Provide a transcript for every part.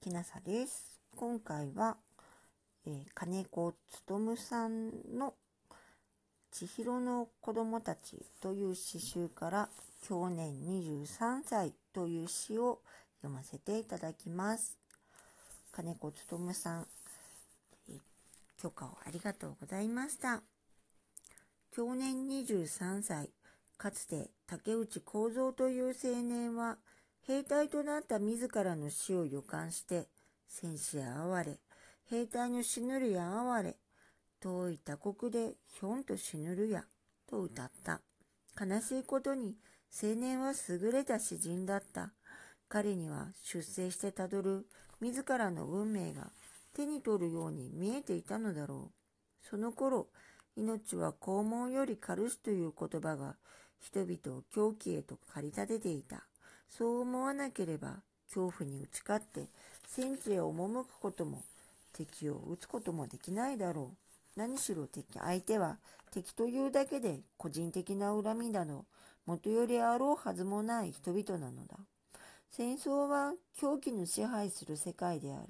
きなさです。今回は、えー金子勉さんの千尋の子供たちという詩集から去年23歳という詩を読ませていただきます。金子勉さん、えー許可をありがとうございました。去年23歳、かつて竹内幸三という青年は、兵隊となった自らの死を予感して、戦死や哀れ、兵隊の死ぬるや哀れ、遠い他国でひょんと死ぬるや、と歌った。悲しいことに、青年は優れた詩人だった。彼には出征してたどる自らの運命が手に取るように見えていたのだろう。その頃、命は肛門より軽しという言葉が人々を狂気へと駆り立てていた。そう思わなければ恐怖に打ち勝って戦地へ赴くことも敵を撃つこともできないだろう。何しろ敵、相手は敵というだけで個人的な恨みなど元よりあろうはずもない人々なのだ。戦争は狂気の支配する世界である。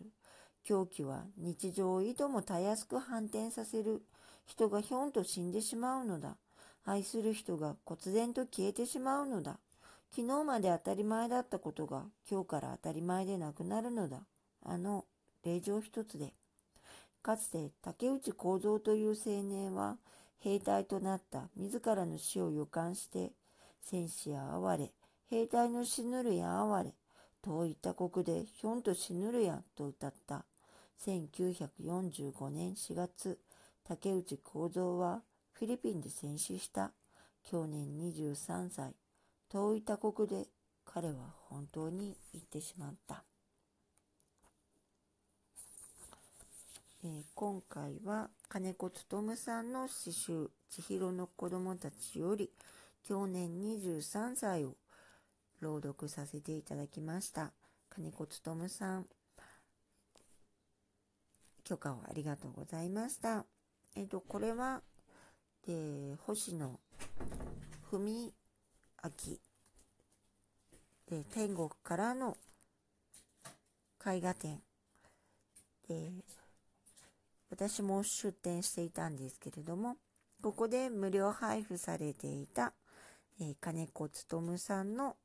狂気は日常をいともたやすく反転させる。人がひょんと死んでしまうのだ。愛する人が忽然と消えてしまうのだ。昨日まで当たり前だったことが今日から当たり前でなくなるのだ。あの、令状一つで。かつて竹内幸三という青年は兵隊となった自らの死を予感して戦死や哀れ、兵隊の死ぬるや哀れ、遠い他国でひょんと死ぬるやと歌った。1945年4月、竹内幸三はフィリピンで戦死した。去年23歳。遠い他国で彼は本当に行ってしまった。えー今回は金子勉さんの詩集「千尋の子供たち」より去年23歳を朗読させていただきました。金子勉さん、許可をありがとうございました。えっ、と、これは、えー星野文明で天国からの絵画展で私も出展していたんですけれどもここで無料配布されていた、えー金子勉さんの、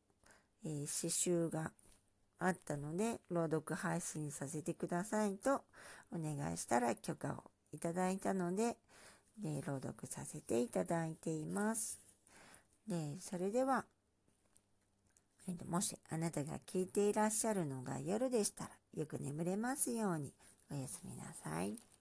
えー詩集があったので朗読配信させてくださいとお願いしたら許可をいただいたのでで朗読させていただいています。でそれではえっともしあなたが聞いていらっしゃるのが夜でしたらよく眠れますようにおやすみなさい。